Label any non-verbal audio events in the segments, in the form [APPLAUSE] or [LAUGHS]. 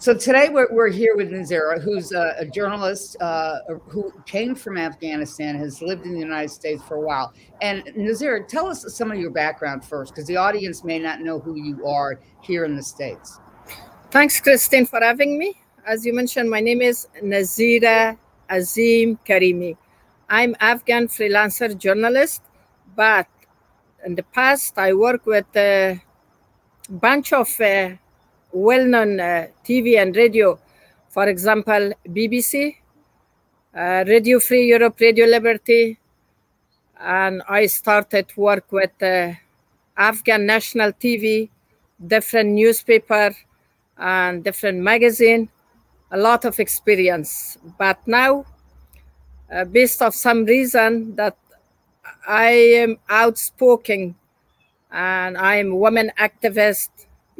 So today we're, we're here with Nazira, who's a, a journalist uh, who came from Afghanistan, has lived in the United States for a while. And Nazira, tell us some of your background first, because the audience may not know who you are here in the States. Thanks, Christine, for having me. As you mentioned, my name is Nazira Azim Karimi. I'm Afghan freelancer journalist, but in the past I worked with a bunch of uh, well-known uh, TV and radio, for example, BBC, uh, Radio Free Europe, Radio Liberty, and I started work with uh, Afghan National TV, different newspaper, and different magazine. A lot of experience, but now, based of some reason that I am outspoken, and I am woman activist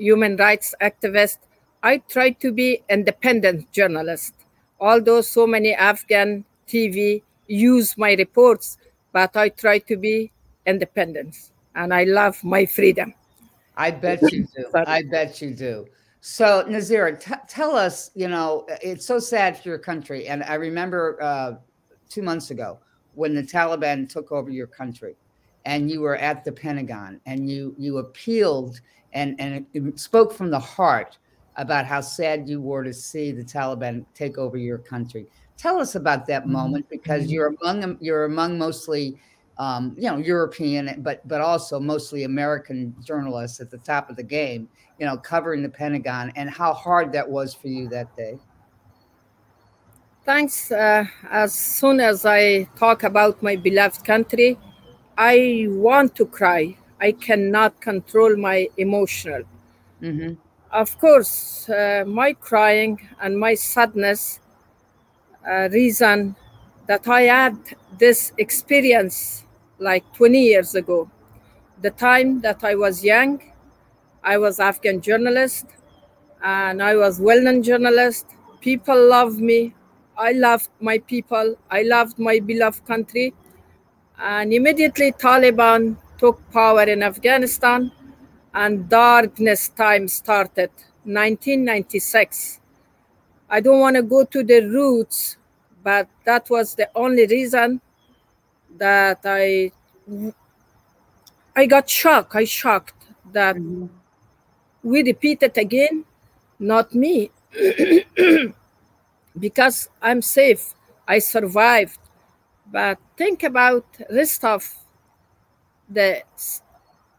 human rights activist. I try to be independent journalist. Although so many Afghan TV use my reports, but I try to be independent and I love my freedom. I bet you do. [LAUGHS] I bet you do. So, Nazira, t- tell us, you know, it's so sad for your country. And I remember uh, two months ago when the Taliban took over your country and you were at the Pentagon and you, you appealed and and spoke from the heart about how sad you were to see the Taliban take over your country. Tell us about that mm-hmm. moment because mm-hmm. you're among you're among mostly um, you know European, but but also mostly American journalists at the top of the game. You know, covering the Pentagon and how hard that was for you that day. Thanks. Uh, as soon as I talk about my beloved country, I want to cry I cannot control my emotional. Mm-hmm. Of course, uh, my crying and my sadness uh, reason that I had this experience like 20 years ago. The time that I was young, I was Afghan journalist and I was well-known journalist. People love me. I loved my people. I loved my beloved country. And immediately Taliban took power in Afghanistan and darkness time started 1996 i don't want to go to the roots but that was the only reason that i i got shocked i shocked that mm-hmm. we repeat it again not me. [CLEARS THROAT] Because i'm safe i survived but think about rest of the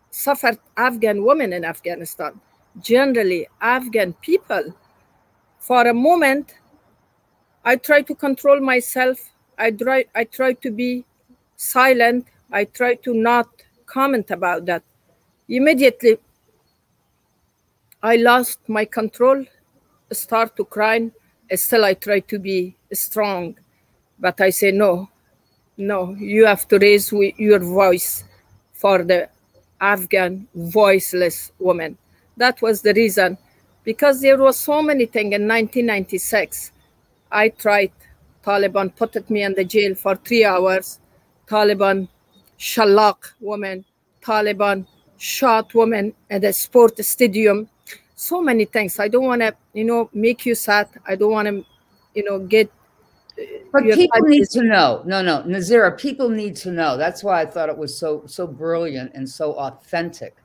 suffered Afghan women in Afghanistan, generally Afghan people. For a moment, I try to control myself. I try, I try to be silent. I try to not comment about that. Immediately, I lost my control, start to cry. Still, I try to be strong, but I say no, no. You have to raise your voice for the Afghan voiceless woman. That was the reason, because there was so many things in 1996. I tried, Taliban put me in the jail for three hours. Taliban shalak woman. Taliban shot woman at a sport stadium. So many things. I don't want to, you know, make you sad. I don't want to, you know, get but people need to know. No, no, Nazira, people need to know. That's why I thought it was so so brilliant and so authentic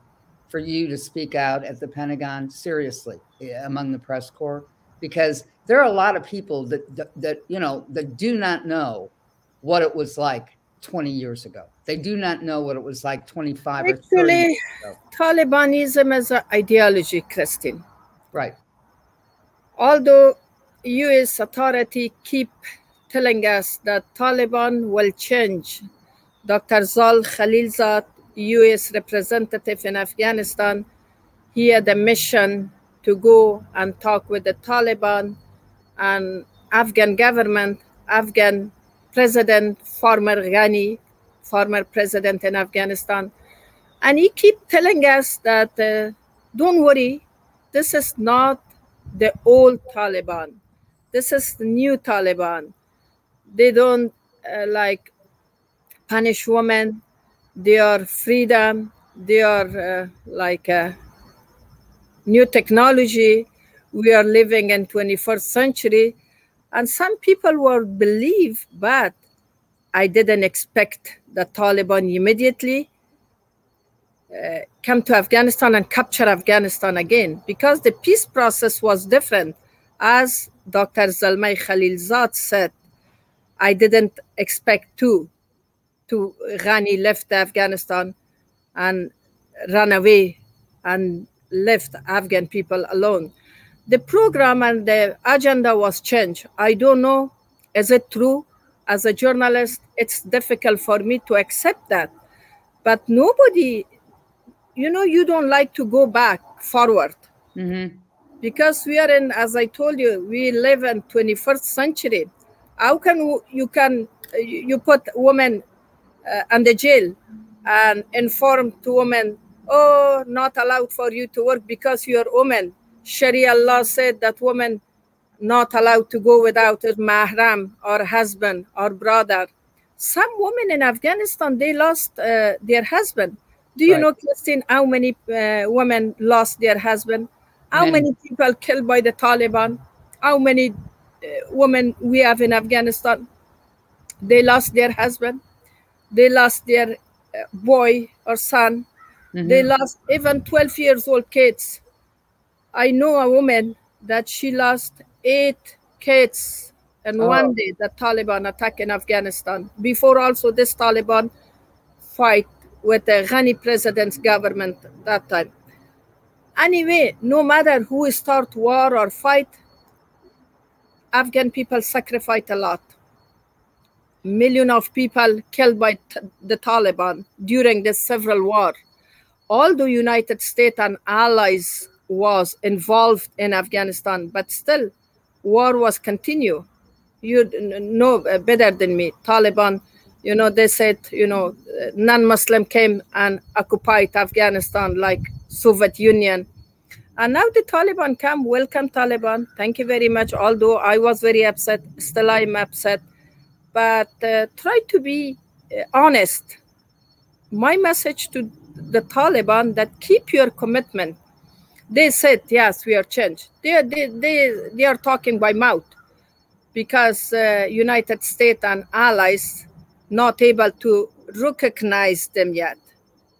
for you to speak out at the Pentagon seriously eh, among the press corps because there are a lot of people that, that, that you know that do not know what it was like 20 years ago. They do not know what it was like 25 Actually, Talibanism is an ideology, Christine. Right. Although U.S. authority keep telling us that Taliban will change. Dr. Zal Khalilzad, U.S. representative in Afghanistan, he had a mission to go and talk with the Taliban and Afghan government, Afghan president, former Ghani, former president in Afghanistan. And he keep telling us that, uh, don't worry, this is not the old Taliban this is the new Taliban. They don't uh, like punish women. They are freedom. They are uh, like uh, new technology. we are living in 21st century and some people will believe but i didn't expect the taliban immediately uh, come to afghanistan and capture afghanistan again because the peace process was different as dr zalmay khalilzad said i didn't expect to to ghani left afghanistan and ran away and left afghan people alone the program and the agenda was changed. I don't know, is it true? As a journalist, it's difficult for me to accept that. But nobody, you know, you don't like to go back forward. Mm-hmm. Because we are in, as I told you, we live in 21st century. How can you can you put women uh, in the jail and inform to women, oh, not allowed for you to work because you're woman Sharia law said that women not allowed to go without a mahram or husband or brother. Some women in Afghanistan they lost uh, their husband. Do you right. know, Christine, how many uh, women lost their husband? How many. many people killed by the Taliban? How many women we have in Afghanistan? They lost their husband. They lost their uh, boy or son. Mm-hmm. They lost even 12 years old kids I know a woman that she lost eight kids and oh. one day the Taliban attack in Afghanistan. Before also this Taliban fight with the Ghani president's government that time. Anyway, no matter who start war or fight, Afghan people sacrificed a lot. Million of people killed by t- the Taliban during this several war. All the United States and allies was involved in Afghanistan, but still, war was continue. You know uh, better than me. Taliban, you know, they said, you know, uh, non-Muslim came and occupied Afghanistan like Soviet Union. And now the Taliban come, welcome Taliban. Thank you very much. Although I was very upset, still I'm upset. But uh, try to be uh, honest. My message to the Taliban that keep your commitment they said yes we are changed they they they, they are talking by mouth because uh, united states and allies not able to recognize them yet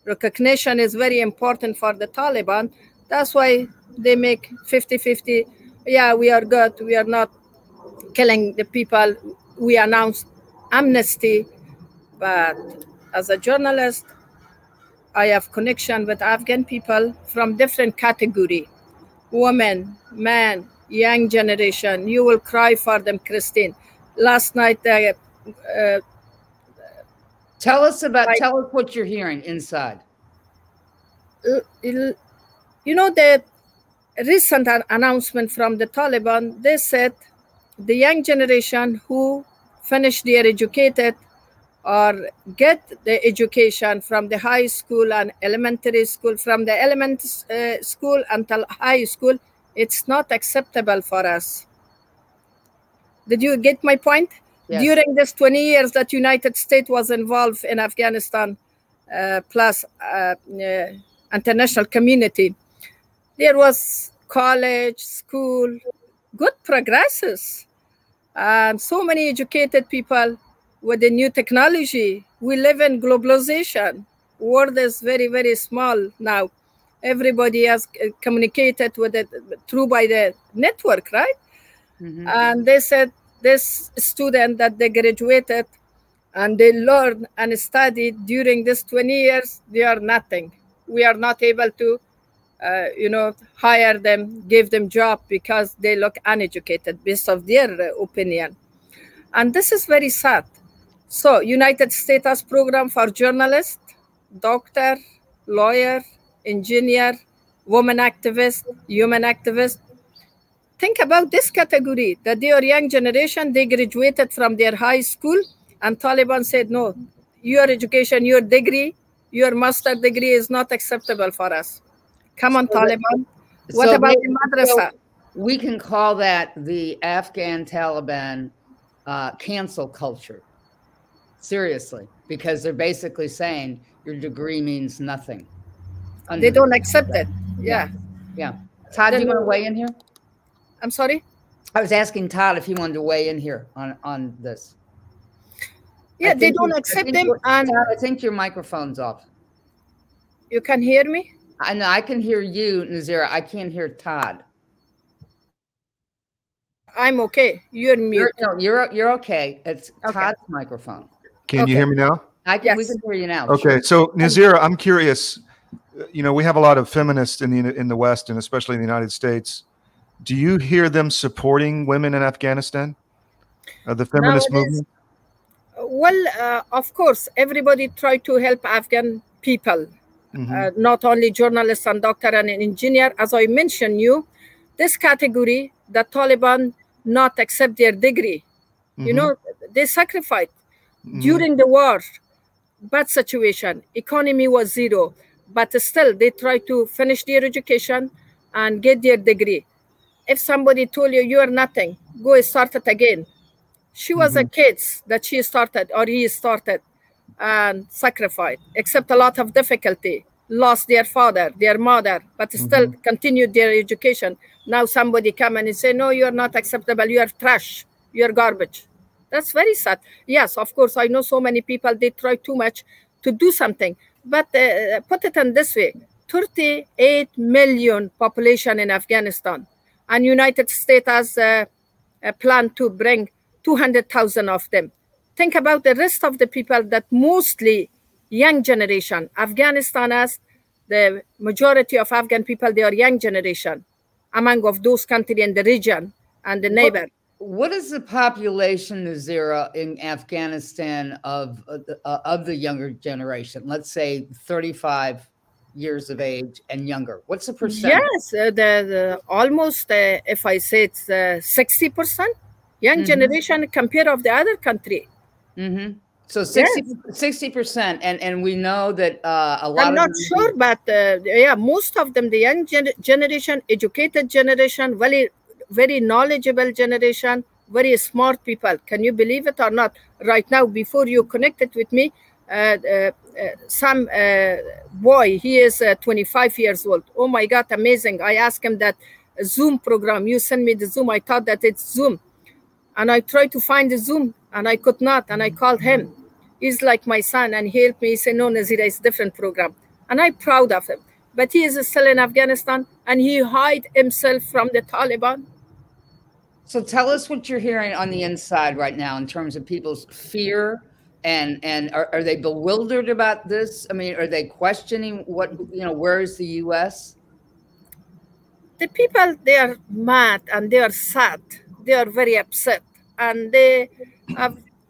recognition is very important for the taliban that's why they make 50-50 yeah we are good we are not killing the people we announce amnesty but as a journalist I have connection with Afghan people from different category, women, men, young generation. You will cry for them, Christine. Last night, uh, uh, tell us about. I, tell us what you're hearing inside. You know the recent announcement from the Taliban. They said the young generation who finished their educated or get the education from the high school and elementary school, from the elementary uh, school until high school, it's not acceptable for us. Did you get my point? Yes. During this 20 years that United States was involved in Afghanistan, uh, plus uh, uh international community, there was college, school, good progresses, and so many educated people with the new technology. We live in globalization. World is very, very small now. Everybody has communicated with it through by the network, right? Mm-hmm. And they said this student that they graduated and they learned and studied during this 20 years, they are nothing. We are not able to, uh, you know, hire them, give them job because they look uneducated based of their uh, opinion. And this is very sad so, United States program for journalist, doctor, lawyer, engineer, woman activist, human activist. Think about this category that they are young generation, they graduated from their high school, and Taliban said, no, your education, your degree, your master degree is not acceptable for us. Come on, so Taliban. What so about the madrasa? So we can call that the Afghan Taliban uh, cancel culture Seriously, because they're basically saying your degree means nothing. They don't accept it. Yeah. Yeah. Todd, do you want to weigh in here? I'm sorry. I was asking Todd if he wanted to weigh in here on on this. Yeah, they don't accept them, and I think your microphone's off. You can hear me. I know I can hear you, Nazira. I can't hear Todd. I'm okay. You're mute. You're, no, you're you're okay. It's okay. Todd's microphone. Can okay. you hear me now? I can. Yes. We can hear you now. Okay, sure. so Nazira, I'm curious. You know, we have a lot of feminists in the in the West and especially in the United States. Do you hear them supporting women in Afghanistan? Uh, the feminist Nowadays, movement. Well, uh, of course, everybody try to help Afghan people. Mm-hmm. Uh, not only journalists and doctor and an engineer. As I mentioned you, this category, the Taliban not accept their degree. Mm-hmm. You know, they sacrificed mm-hmm. during the war. Bad situation, economy was zero, but still they try to finish their education and get their degree. If somebody told you you are nothing, go start it again. She was mm-hmm. a kid that she started or he started and sacrificed, except a lot of difficulty, lost their father, their mother, but still mm-hmm. continued their education. Now somebody come and say no you're not acceptable. You're trash. You're garbage. That's very sad. Yes of course i know so many people they try too much to do something. But uh, put it in this way 38 million population in afghanistan and united states has uh, a plan to bring 200000 of them think about the rest of the people that mostly young generation afghanistan has the majority of afghan people they are young generation among of those country and the region and the neighbor. What, is the population, Nazira, in Afghanistan of uh, of the younger generation? Let's say 35 years of age and younger. What's the percent? Yes, uh, the, the, almost, uh, if I say it's 60%, uh, young mm-hmm. generation compared of the other country. Mm-hmm. So 60 percent, and and we know that uh, a lot. I'm not sure, but uh, yeah, most of them, the young gen- generation, educated generation, very very knowledgeable generation, very smart people. Can you believe it or not? Right now, before you connected with me, uh, uh, uh some uh, boy, he is 25 years old. Oh my God, amazing! I asked him that Zoom program. You send me the Zoom. I thought that it's Zoom, and I tried to find the Zoom and I could not. And I called him. He's like my son, and he helped me. He said, "No, Nazira, it's a different program," and I'm proud of him. But he is still in Afghanistan, and he hide himself from the Taliban. So tell us what you're hearing on the inside right now in terms of people's fear and and are, are they bewildered about this? I mean, are they questioning what you know? Where is the U.S.? The people they are mad and they are sad. They are very upset and they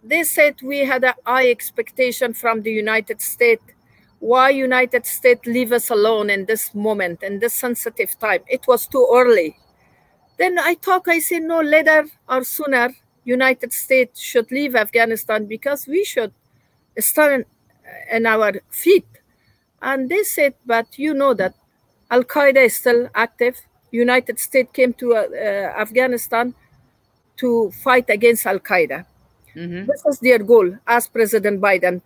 they said we had a high expectation from the United States. Why United States leave us alone in this moment, in this sensitive time? It was too early. Then I talk, I say, no, later or sooner, United States should leave Afghanistan because we should stand in our feet. And they said, but you know that Al Qaeda is still active. United States came to uh, Afghanistan to fight against Al Qaeda. Mm-hmm. This was their goal, as President Biden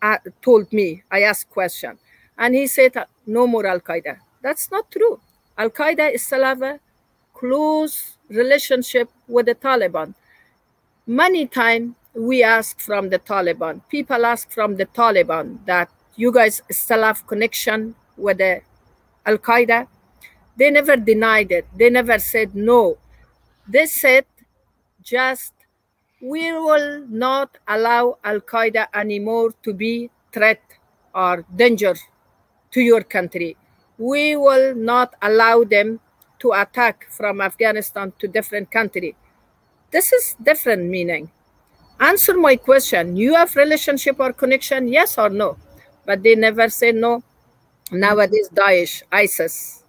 uh, told me. I asked question, and he said, "No more Al Qaeda." That's not true. Al Qaeda is still have a close relationship with the Taliban. Many times we ask from the Taliban, people ask from the Taliban that you guys still have connection with the Al Qaeda. They never denied it. They never said no. They said just we will not allow Al Qaeda anymore to be threat or danger to your country. We will not allow them to attack from Afghanistan to different country. This is different meaning. Answer my question. You have relationship or connection, yes or no? But they never say no. Nowadays, Daesh, ISIS.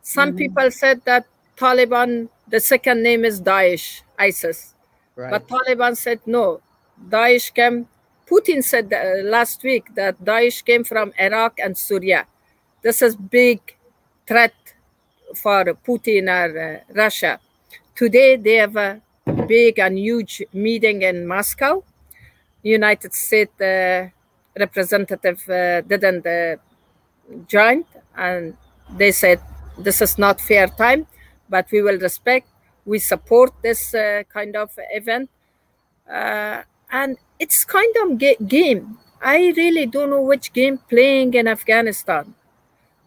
Some mm-hmm. people said that Taliban, the second name is Daesh, ISIS. Right. But Taliban said no. Daesh came. Putin said uh, last week that Daesh came from Iraq and Syria. This is big threat for Putin or uh, Russia. Today they have a big and huge meeting in Moscow. United States uh, representative uh, didn't uh, join, and they said this is not fair time, but we will respect We support this uh, kind of event. Uh, and it's kind of ga- game. I really don't know which game playing in Afghanistan.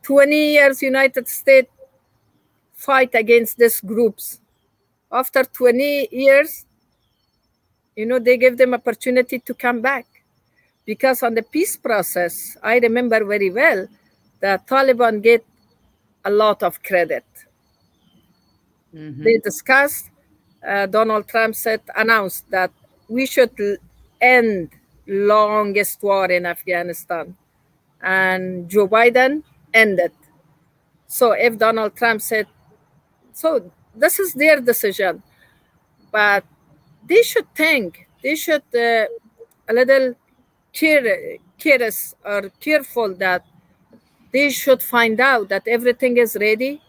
20 years United States fight against these groups. After 20 years, you know, they give them opportunity to come back. Because on the peace process, I remember very well that Taliban get a lot of credit. Mm-hmm. They discussed, uh, Donald Trump said, announced that we should end longest war in Afghanistan. And Joe Biden ended. So if Donald Trump said, so this is their decision, but they should think, they should uh, a little care, curious or careful that they should find out that everything is ready.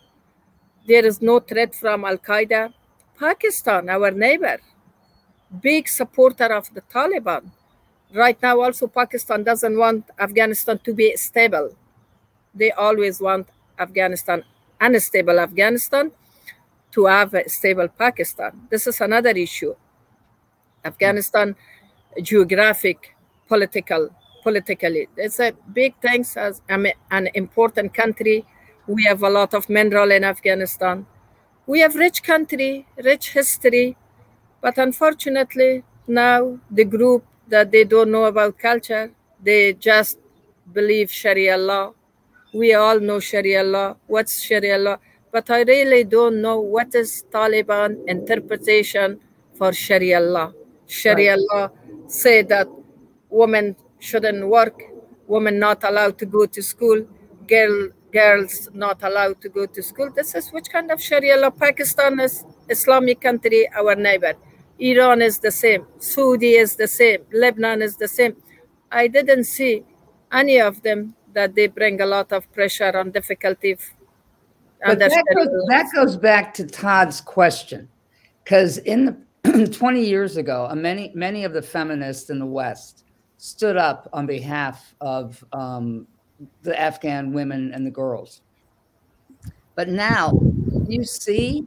There is no threat from Al Qaeda. Pakistan, our neighbor, big supporter of the Taliban. Right now, also, Pakistan doesn't want Afghanistan to be stable. They always want Afghanistan, unstable Afghanistan, to have a stable Pakistan. This is another issue. Afghanistan, geographic, political, politically. It's a big thanks as an important country. We have a lot of mineral in Afghanistan. We have rich country, rich history, but unfortunately now the group that they don't know about culture, they just believe Sharia law. We all know Sharia law. What's Sharia law? But I really don't know what is Taliban interpretation for Sharia law. Sharia right. law say that women shouldn't work, women not allowed to go to school, girl girls not allowed to go to school. This is which kind of Sharia law? Pakistan is Islamic country, our neighbor. Iran is the same. Saudi is the same. Lebanon is the same. I didn't see any of them that they bring a lot of pressure on difficulty. But that goes, that goes back to Todd's question, because in the [CLEARS THROAT] 20 years ago, many many of the feminists in the West stood up on behalf of um, the Afghan women and the girls. But now, you see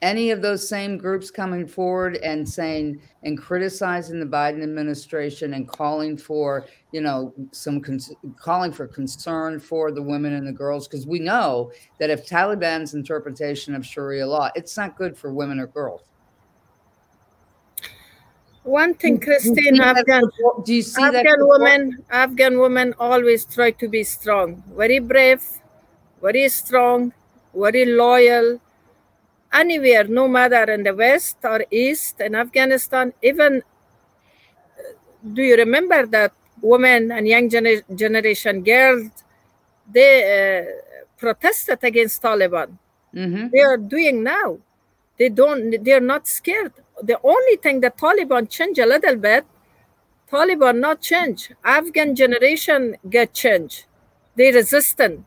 any of those same groups coming forward and saying and criticizing the Biden administration and calling for, you know, some calling for concern for the women and the girls because we know that if Taliban's interpretation of Sharia law, it's not good for women or girls. One thing, Christine, Afghan, do you see Afghan women, Afghan women always try to be strong, very brave, very strong, very loyal, anywhere, no matter in the West or East, in Afghanistan, even uh, do you remember that women and young gener- generation girls, they uh, protested against Taliban. Mm-hmm. They are doing now. They don't. They are not scared. The only thing the Taliban change a little bit, Taliban not change. Afghan generation get change. They resistant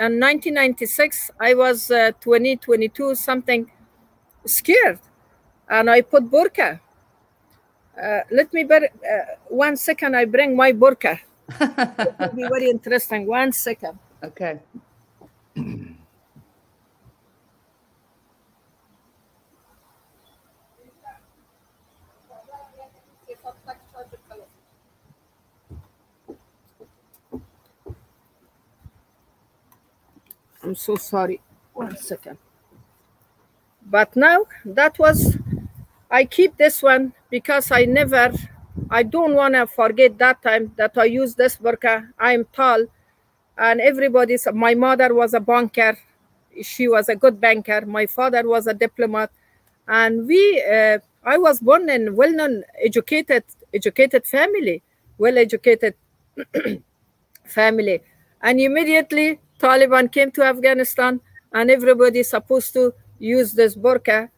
in 1996, I was uh, 20, 22, something scared, and I put burqa. Uh, let me bear, uh, one second. I bring my burqa. [LAUGHS] it will be very interesting. One second. Okay. I'm so sorry. One second. But now that was, I keep this one because I never, I don't want to forget that time that I used this burqa. I'm tall and everybody's, my mother was a banker. She was a good banker. My father was a diplomat. And we, uh, I was born in well-known, educated, educated family, well-educated [CLEARS THROAT] family. And immediately Taliban came to Afghanistan and everybody is supposed to use this burqa.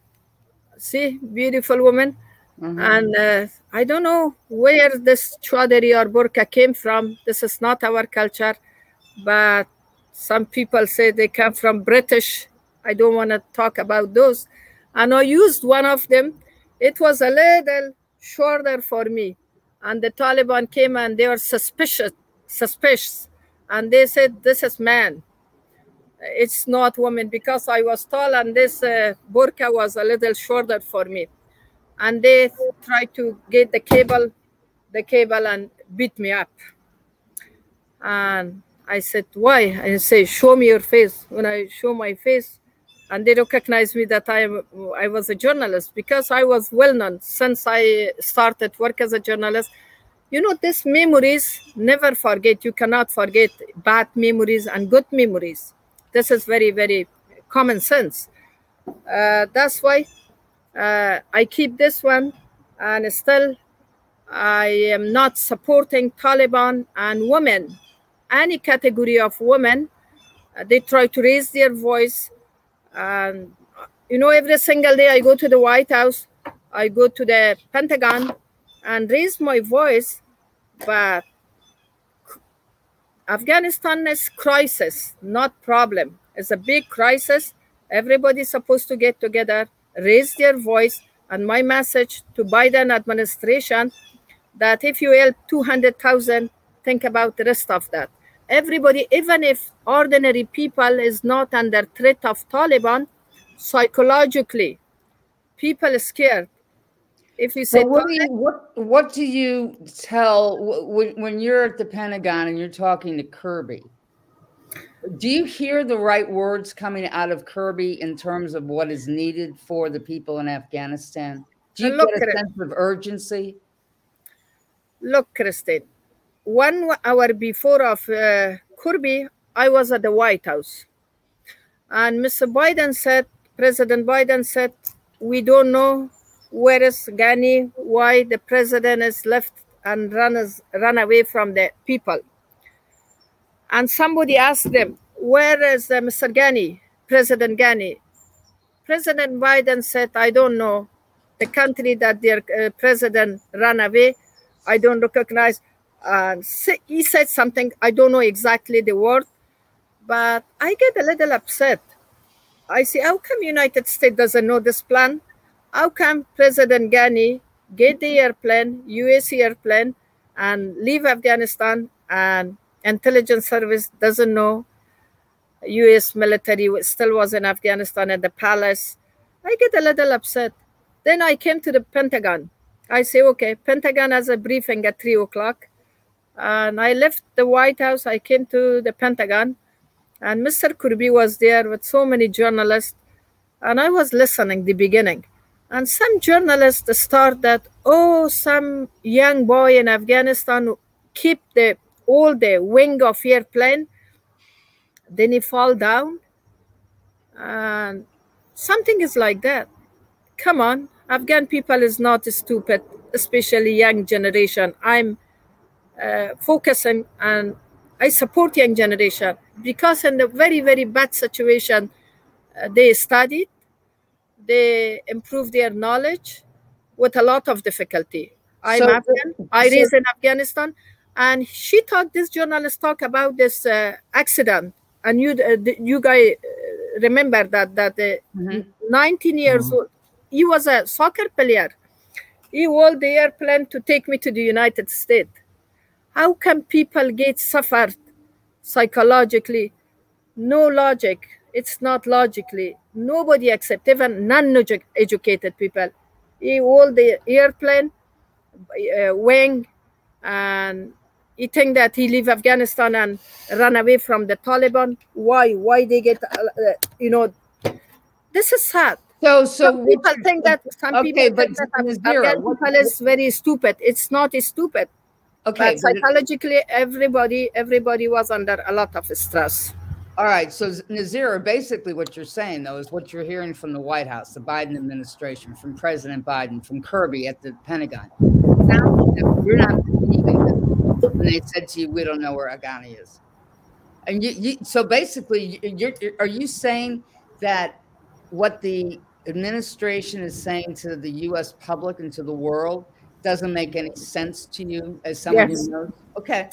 See, beautiful woman. Mm-hmm. And uh, I don't know where this chadari or burqa came from. This is not our culture, but some people say they come from British. I don't want to talk about those. And I used one of them. It was a little shorter for me. And the Taliban came and they were suspicious, suspicious and they said this is man it's not woman because I was tall and this uh, burqa was a little shorter for me. And they tried to get the cable, the cable and beat me up. And I said, why? I say, show me your face. When I show my face, and they recognize me that I I was a journalist because I was well known since I started work as a journalist. You know, these memories never forget. You cannot forget bad memories and good memories. This is very, very common sense. Uh, that's why uh, I keep this one, and still I am not supporting Taliban and women, any category of women. Uh, they try to raise their voice and you know, every single day I go to the White House, I go to the Pentagon and raise my voice, but Afghanistan is crisis, not problem. It's a big crisis. Everybody's supposed to get together, raise their voice, and my message to Biden administration that if you help 200,000, think about the rest of that everybody, even if ordinary people is not under threat of Taliban, psychologically, people are scared. If you say, what, do you, what, what do you tell when, you're at the Pentagon and you're talking to Kirby? Do you hear the right words coming out of Kirby in terms of what is needed for the people in Afghanistan? Do you get a sense of urgency? Look, Christine, one hour before of uh, Kirby, I was at the White House. And Mr. Biden said, President Biden said, we don't know where is Ghani, why the president is left and run, run away from the people. And somebody asked them, where is uh, Mr. Ghani, President Ghani? President Biden said, I don't know. The country that their uh, president ran away, I don't recognize uh, he said something, I don't know exactly the word, but I get a little upset. I say, how come United States doesn't know this plan? How come President Ghani get the airplane, US airplane, and leave Afghanistan and intelligence service doesn't know US military still was in Afghanistan at the palace. I get a little upset. Then I came to the Pentagon. I say, okay, Pentagon has a briefing at three o'clock. And I left the White House. I came to the Pentagon, and Mr. Kirby was there with so many journalists. And I was listening the beginning. And some journalists start that, oh, some young boy in Afghanistan keep the all the wing of airplane, then he fall down. And something is like that. Come on, Afghan people is not stupid, especially young generation. I'm uh, focusing and I support young generation because in a very very bad situation uh, they studied, they improve their knowledge with a lot of difficulty. I'm so, Afghan. I so, raised in Afghanistan, and she talked. This journalist talk about this uh, accident, and you uh, you guys uh, remember that that mm-hmm. 19 years mm-hmm. old, he was a soccer player. He hold the airplane to take me to the United States how can people get suffered psychologically? No logic. It's not logically. Nobody except even non-educated people. He hold the airplane uh, wing and he think that he leave Afghanistan and run away from the Taliban. Why? Why they get, uh, uh you know, this is sad. So, so some people think that some okay, people but think that Afghan people is very stupid. It's not stupid. Okay. But psychologically, everybody everybody was under a lot of stress. All right. So Nazira, basically what you're saying though is what you're hearing from the White House, the Biden administration, from President Biden, from Kirby at the Pentagon. You're not believing them when they said to you, "We don't know where Agani is," and you, you so basically, you're, you're, are you saying that what the administration is saying to the U.S. public and to the world doesn't make any sense to you as someone yes. who knows? Okay.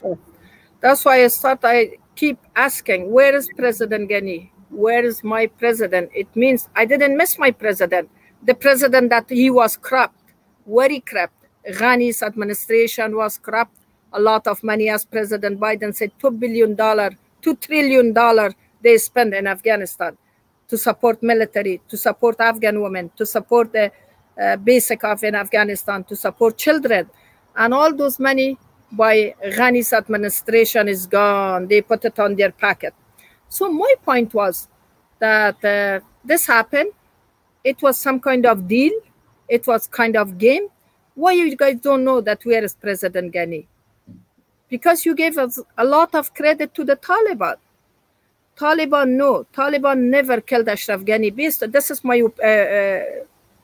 That's why I thought I keep asking, where is President Ghani? Where is my president? It means I didn't miss my president. The president that he was corrupt, very corrupt. Ghani's administration was corrupt. A lot of money, as President Biden said, $2 billion, $2 trillion they spend in Afghanistan to support military, to support Afghan women, to support the uh, basic of in Afghanistan, to support children, and all those money by Ghani's administration is gone. They put it on their packet. So my point was that uh, this happened. It was some kind of deal. It was kind of game. Why you guys don't know that we where is President Ghani? Because you gave us a lot of credit to the Taliban. Taliban, no. Taliban never killed Ashraf Ghani. Based, this is my uh, uh,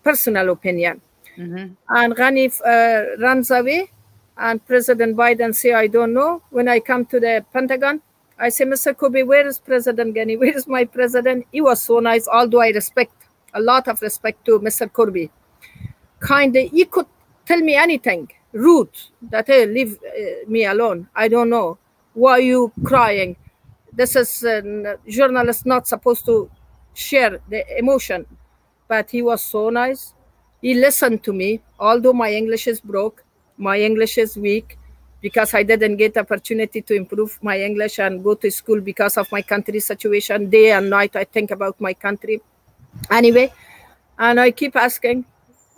personal opinion. Mhm. And Ghani uh, runs away, and President Biden say, "I don't know." When I come to the Pentagon, I say, "Mr. Kobe, where is President Ghani? [LAUGHS] Where is my president?" He was so nice. Although I respect a lot of respect to Mr. Kirby, kind he could tell me anything rude that hey, leave uh, me alone. I don't know why you crying. This is uh, journalist not supposed to share the emotion, but he was so nice. He listened to me, although my English is broke, my English is weak because I didn't get opportunity to improve my English and go to school because of my country situation. Day and night I think about my country. Anyway, and I keep asking,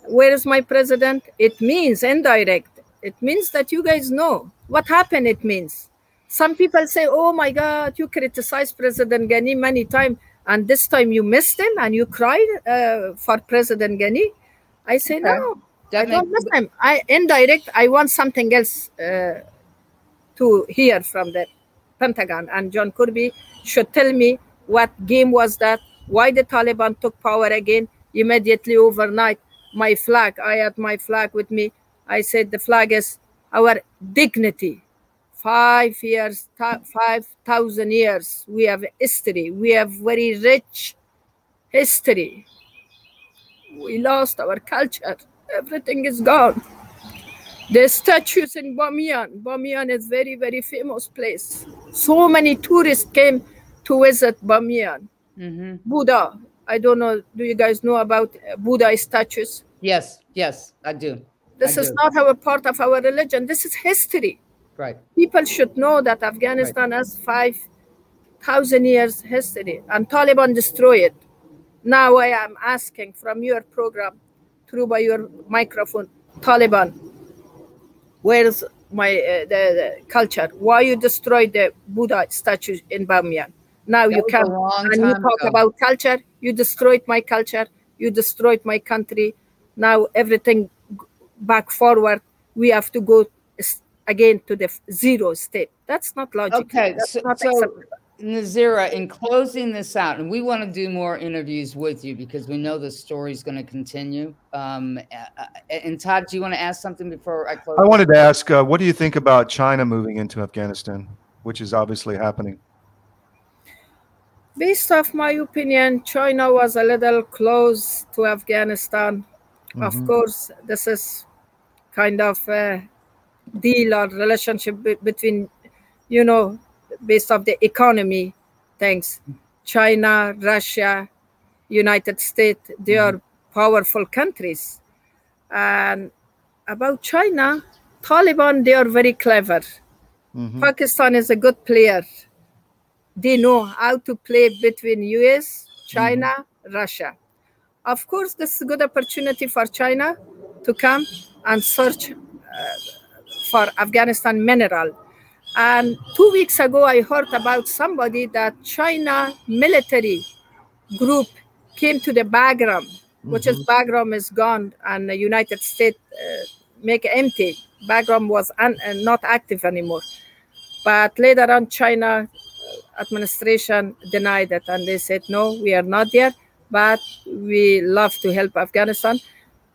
where is my president? It means indirect. It means that you guys know what happened. It means some people say, "Oh my God, you criticized President Ghani many times, and this time you missed him and you cried uh, for President Ghani." I say, Okay. "No, I don't makes- miss. I indirect. I want something else uh, to hear from the Pentagon, and John Kirby should tell me what game was that, why the Taliban took power again immediately overnight. My flag, I had my flag with me. I said the flag is our dignity. Five years, five thousand years. We have history. We have very rich history. We lost our culture. Everything is gone. The statues in Bamiyan. Bamiyan is very, very famous place. So many tourists came to visit Bamiyan. Mhm. Buddha. I don't know. Do you guys know about uh, Buddha statues? Yes, yes, I do. This I is do. not our part of our religion. This is history. Right. People should know that Afghanistan has five thousand years history, and Taliban destroy it. Now I am asking from your program, through by your microphone, Taliban, where's my uh, the, the culture? Why you destroyed the Buddha statue in Bamiyan? Now That you come and you talk ago. about culture. You destroyed my culture. You destroyed my country. Now everything back forward. We have to go again to the zero state. That's not logical. Okay, That's so, not so. Nazira, in closing this out, and we want to do more interviews with you because we know the story is going to continue. Um, and Todd, do you want to ask something before I close? I wanted to ask, uh, what do you think about China moving into Afghanistan, which is obviously happening? Based off my opinion, China was a little close to Afghanistan. Of Mhm. course, this is kind of a deal or relationship be- between, you know, based off the economy thanks China, Russia, United States, they are powerful countries. And about China, Taliban, they are very clever. Mhm. Pakistan is a good player. They know how to play between US, China, Russia. Of course, this is a good opportunity for China to come and search uh, for Afghanistan mineral. And two weeks ago, I heard about somebody that China military group came to the Bagram, which is Bagram is gone, and the United States uh, make empty. Bagram was un- uh, not active anymore. But later on, China uh, administration denied it, and they said, "No, we are not there, but we love to help Afghanistan."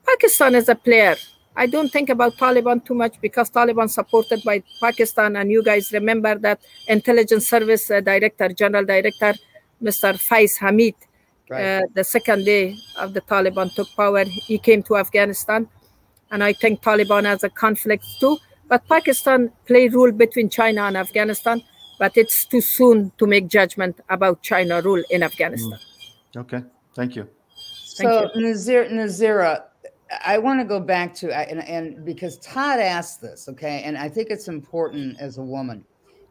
Pakistan is a player. I don't think about Taliban too much because Taliban supported by Pakistan, and you guys remember that intelligence service uh, director, general director, Mr. Faiz Hamid, Right. uh, the second day of the Taliban took power, he came to Afghanistan, and I think Taliban has a conflict too. But Pakistan play rule between China and Afghanistan, but it's too soon to make judgment about China rule in Afghanistan. Okay, thank you. So Nazir, Nazira, I want to go back to and, and because Todd asked this, okay, and I think it's important as a woman.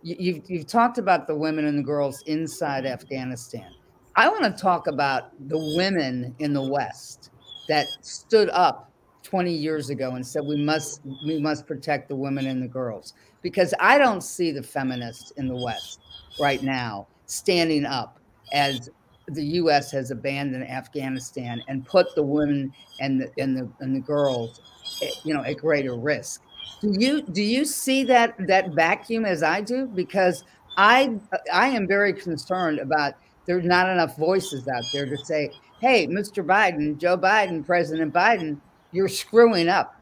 you, you've, you've talked about the women and the girls inside Afghanistan. I want to talk about the women in the West that stood up 20 years ago and said we must we must protect the women and the girls because I don't see the feminists in the West right now standing up as the U.S. has abandoned Afghanistan and put the women and the and the and the girls, eh, you know, at greater risk. Do you do you see that that vacuum as I do? Because I I am very concerned about there's not enough voices out there to say, "Hey, Mr. Biden, Joe Biden, President Biden, you're screwing up.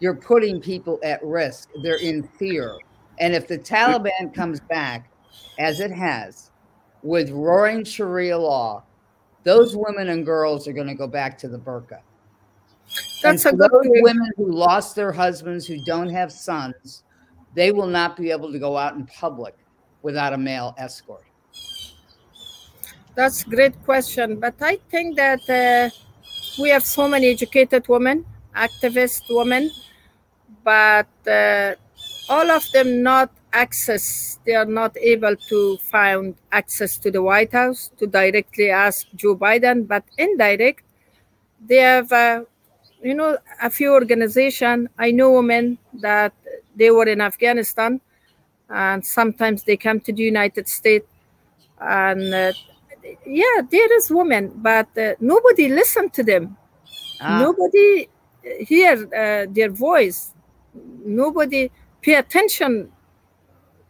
You're putting people at risk. They're in fear." And if the Taliban comes back, as it has, with roaring Sharia law, those women and girls are going to go back to the burqa. That's a good those women who lost their husbands, who don't have sons, they will not be able to go out in public without a male escort. That's a great question, but I think that uh, we have so many educated women, activist women, but uh, all of them not access they are not able to find access to the white house to directly ask joe biden but indirect they have uh, you know a few organization. I know women that they were in afghanistan and sometimes they come to the united states and uh, yeah there is women but uh, nobody listen to them. Ah. nobody hear uh, their voice. Nobody pay attention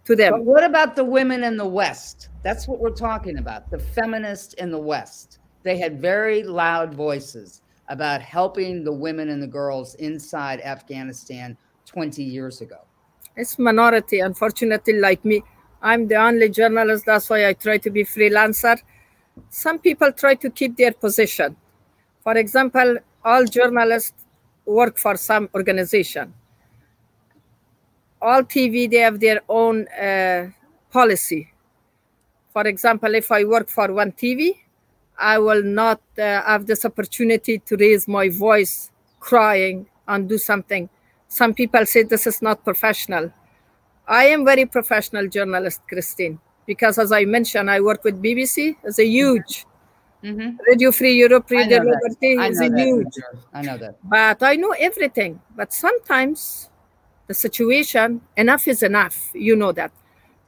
to them. But what about the women in the West? That's what we're talking about. The feminists in the West. They had very loud voices about helping the women and the girls inside Afghanistan 20 years ago. It's minority, unfortunately, like me. I'm the only journalist. That's why I try to be freelancer. Some people try to keep their position. For example, all journalists work for some organization all TV they have their own uh, policy. For example, if I work for one TV, I will not uh, have this opportunity to raise my voice, crying and do something. Some people say this is not professional. I am very professional journalist, Christine, because as I mentioned, I work with BBC. It's a huge mm-hmm. Radio Free Europe, Radio Liberty is a huge. I know that. But I know everything. But sometimes the situation enough is enough. You know that.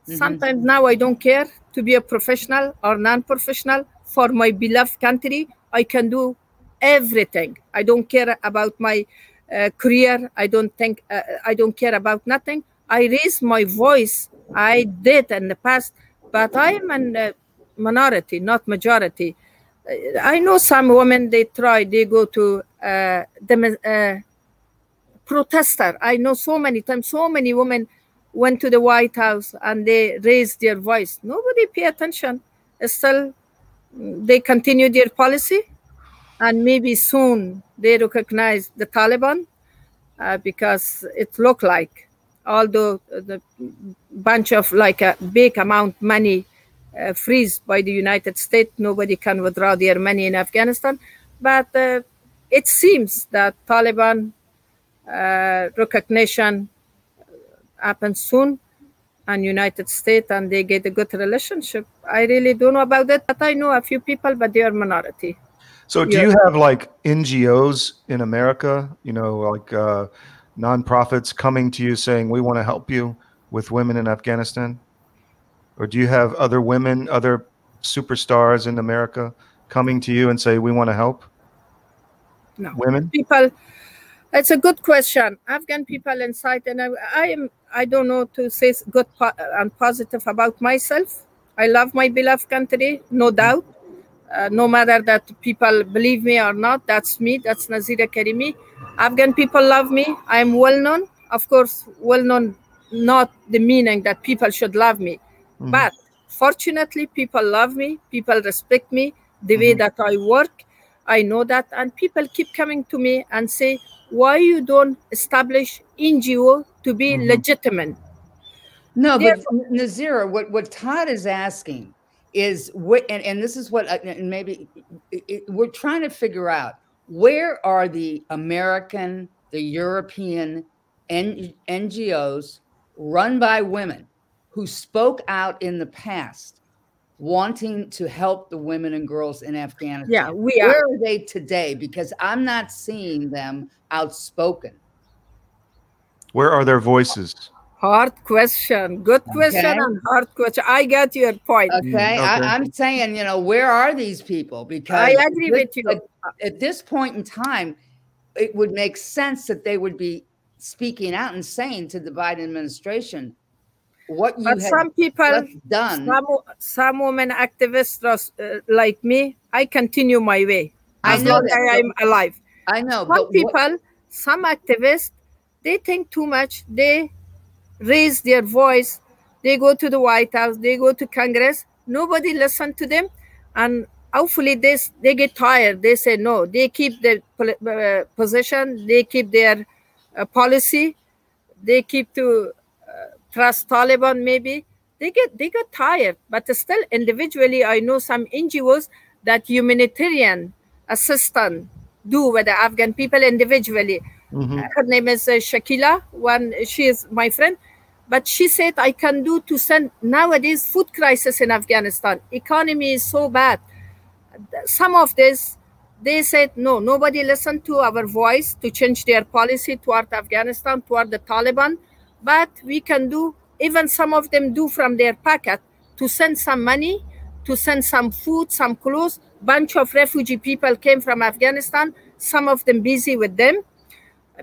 Mm-hmm. sometimes now i don't care to be a professional or non-professional. For my beloved country i can do everything. I don't care about my uh, career. I don't think uh, i don't care about nothing. I raise my voice. I did in the past but i am a uh, minority not majority. Uh, i know some women they try they go to uh, the, protester. I know so many times, so many women went to the White House and they raised their voice. Nobody pay attention. Still, they continue their policy, and maybe soon they recognize the Taliban uh, because it looked like, although the bunch of like a big amount money uh, freeze by the United States, nobody can withdraw their money in Afghanistan, but uh, it seems that Taliban recognition happens soon and United States and they get a good relationship. I really don't know about that, but I know a few people, but they are minority. So do yeah. you have like NGOs in America, you know, like uh, nonprofits coming to you saying, we want to help you with women in Afghanistan? Or do you have other women, other superstars in America coming to you and say, we want to help? No. Women? People it's a good question. Afghan people inside, and I, I am. I don't know to say good po- and positive about myself. I love my beloved country, no doubt. Uh, no matter that people believe me or not, that's me. That's Nazira Karimi. Afghan people love me. I am well known. Of course, well known, not the meaning that people should love me, mm-hmm. but fortunately, people love me. People respect me the mm-hmm. way that I work. I know that, and people keep coming to me and say, why you don't establish NGO to be mm-hmm. legitimate? No, but Nazira, what, what Todd is asking is what, and, and this is what, uh, maybe it, it, we're trying to figure out where are the American, the European N, NGOs run by women who spoke out in the past wanting to help the women and girls in Afghanistan. Yeah, we are. Where are. are they today? Because I'm not seeing them outspoken. Where are their voices? Hard question. Good question Okay. and hard question. I get your point. Okay, mm, okay. I, I'm saying, you know, where are these people? Because I agree this- with you. At, at this point in time, it would make sense that they would be speaking out and saying to the Biden administration what you But have some people, done. some, some women activists uh, like me, I continue my way i as know that i'm alive. I know, Some but what- people, some activists, they think too much. They raise their voice. They go to the White House. They go to Congress. Nobody listen to them, and hopefully they they get tired. They say no. They keep their uh, position. They keep their uh, policy. They keep to uh, trust Taliban. Maybe they get they get tired. But still, individually, I know some NGOs that humanitarian assistance do with the Afghan people individually. Mhm. Her name is uh, Shakila. One, she is my friend, but she said I can do to send nowadays food crisis in Afghanistan. Economy is so bad. Some of this, they said no. Nobody listened to our voice to change their policy toward Afghanistan, toward the Taliban. But we can do. Even some of them do from their pocket to send some money, to send some food, some clothes. Bunch of refugee people came from Afghanistan. Some of them busy with them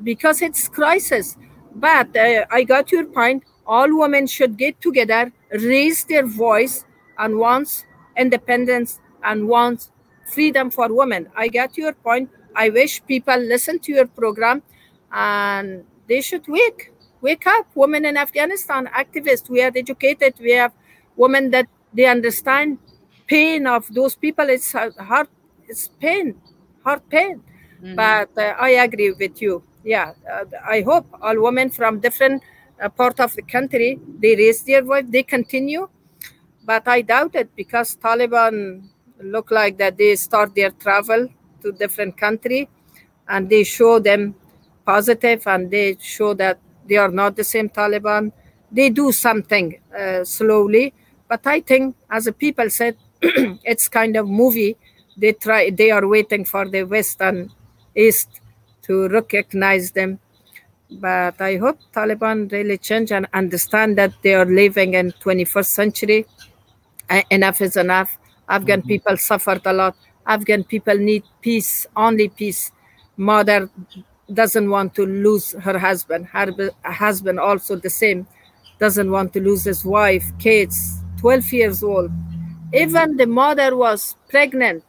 because it's crisis. But uh, I got your point. All women should get together, raise their voice, and wants independence and wants freedom for women. I got your point. I wish people listen to your program, and they should wake wake up. Women in Afghanistan, activists. We are educated. We have women that they understand pain of those people. It's hard. It's pain, hard pain Mhm. but uh, I agree with you. Yeah, uh, I hope all women from different uh, part of the country they raise their voice, they continue, but I doubt it because Taliban look like that they start their travel to different country, and they show them positive and they show that they are not the same Taliban. They do something uh, slowly, but I think, as the people said, [CLEARS THROAT] it's kind of movie. They try. They are waiting for the West and East to recognize them. But I hope Taliban really change and understand that they are living in 21st century. Uh, enough is enough. Afghan Mhm. people suffered a lot. Afghan people need peace, only peace. Mother doesn't want to lose her husband. Her husband also the same, doesn't want to lose his wife, kids, 12 years old. Even the mother was pregnant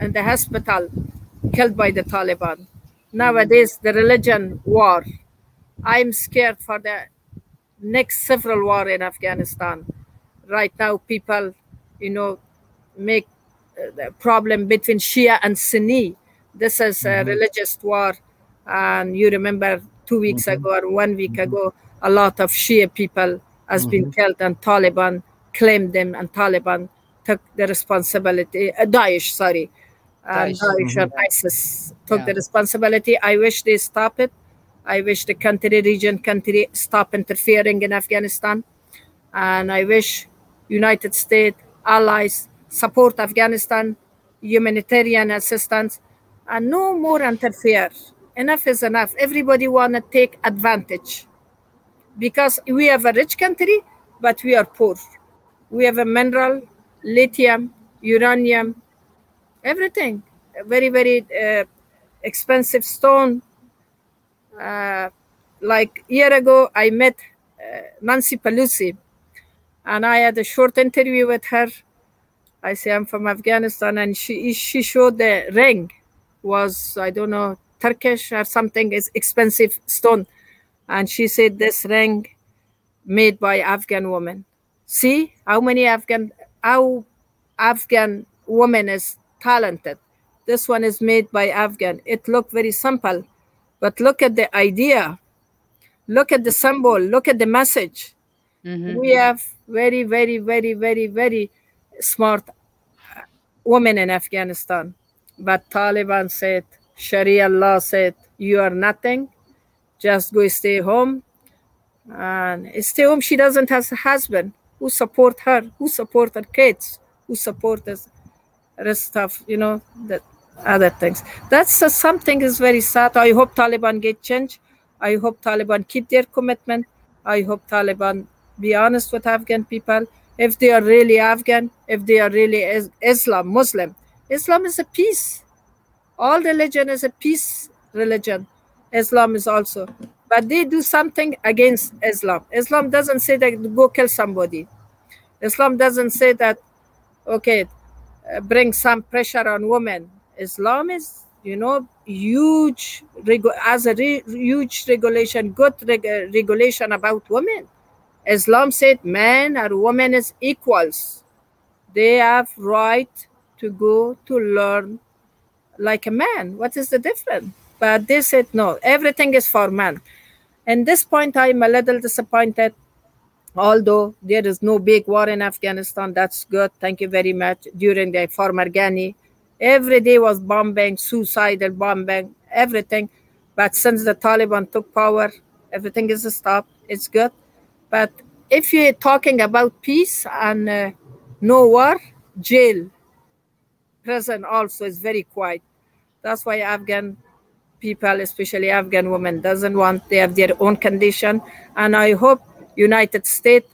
in the hospital, killed by the Taliban. Nowadays, the religion war. I'm scared for the next several war in Afghanistan. Right now, people, you know, make uh, the problem between Shia and Sunni. This is a Mhm. religious war. And you remember two weeks Mhm. ago or one week Mhm. ago, a lot of Shia people has been killed and Taliban claimed them and Taliban took the responsibility, uh, Daesh, sorry. And Daesh. Daesh and Mhm. ISIS took Yeah. the responsibility. I wish they stop it. I wish the country, region, country stop interfering in Afghanistan. And I wish United States allies support Afghanistan, humanitarian assistance, and no more interfere. Enough is enough. Everybody want to take advantage because we have a rich country, but we are poor. We have a mineral, lithium, uranium, everything. A very, very uh, expensive stone. Uh, like year ago, I met uh, Nancy Pelosi, and I had a short interview with her. I say I'm from Afghanistan, and she she showed the ring was I don't know Turkish or something is expensive stone, and she said this ring made by Afghan woman. See how many Afghan how Afghan woman is talented. This one is made by Afghan. It looked very simple, but look at the idea. Look at the symbol. Look at the message. Mhm. We have very, very, very, very, very smart women in Afghanistan. But Taliban said, Sharia law said, you are nothing. Just go stay home. and stay home. She doesn't have a husband who support her, who support her kids, who support the rest of you know the other things. That's uh, something is very sad. I hope Taliban get change. I hope Taliban keep their commitment. I hope Taliban be honest with Afghan people. If they are really Afghan, if they are really Islam, Muslim, Islam is a peace. All religion is a peace religion. Islam is also. But they do something against Islam. Islam doesn't say that go kill somebody. Islam doesn't say that, okay, uh, bring some pressure on women. Islam is, you know, huge as a re- huge regulation, good reg- regulation about women. Islam said men or women is equals. They have right to go to learn like a man. What is the difference? But they said no, everything is for man. And this point, I'm a little disappointed. Although there is no big war in Afghanistan, that's good. Thank you very much. During the former Ghani, every day was bombing, suicidal bombing, everything. But since the Taliban took power, everything is stopped. It's good. But if you're talking about peace and uh, no war, jail, prison also is very quiet. That's why Afghan people, especially Afghan women, doesn't want. They have their own condition, and I hope United States,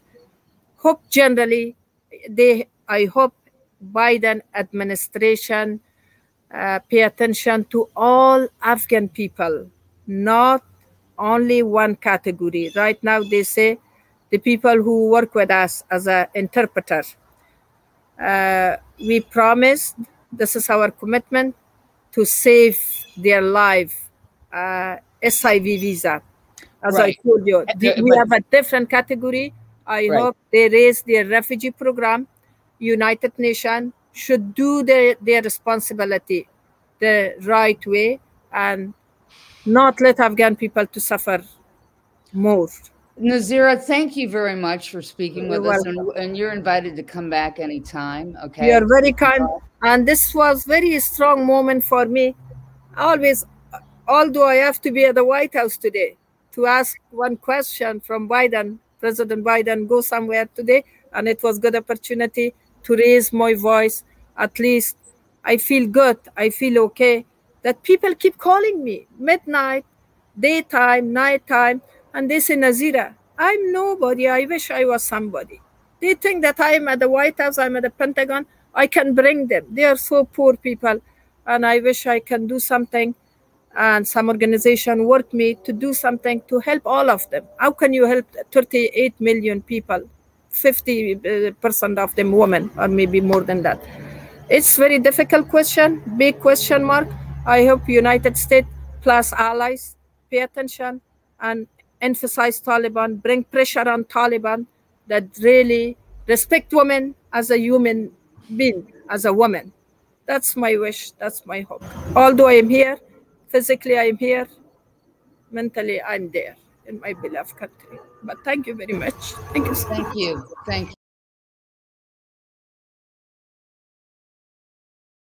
hope generally, they. I hope Biden administration uh, pay attention to all Afghan people, not only one category. Right now, they say the people who work with us as an interpreter. Uh, we promised, this is our commitment, to save their life, uh, SIV visa. As right. I told you, we have a different category. I right. hope they raise their refugee program. United Nations should do their, their responsibility the right way and not let Afghan people to suffer more. Nazira, thank you very much for speaking with you're us, and, and, you're invited to come back anytime. Okay, you're very kind, and this was very strong moment for me. Always, although I have to be at the White House today to ask one question from Biden, President Biden, go somewhere today, and it was good opportunity to raise my voice. At least I feel good. I feel okay. That people keep calling me midnight, daytime, nighttime and they say, Nazira, I'm nobody. I wish I was somebody. They think that I'm at the White House, I'm at the Pentagon. I can bring them. They are so poor people. And I wish I can do something. And some organization work me to do something to help all of them. How can you help 38 million people? 50% uh, of them women, or maybe more than that. It's very difficult question, big question mark. I hope United States plus allies pay attention and emphasize Taliban, bring pressure on Taliban that really respect women as a human being, as a woman. That's my wish. That's my hope. Although I am here, physically I am here, mentally I'm there in my beloved country. But thank you very much. Thank you. Thank you. Thank you.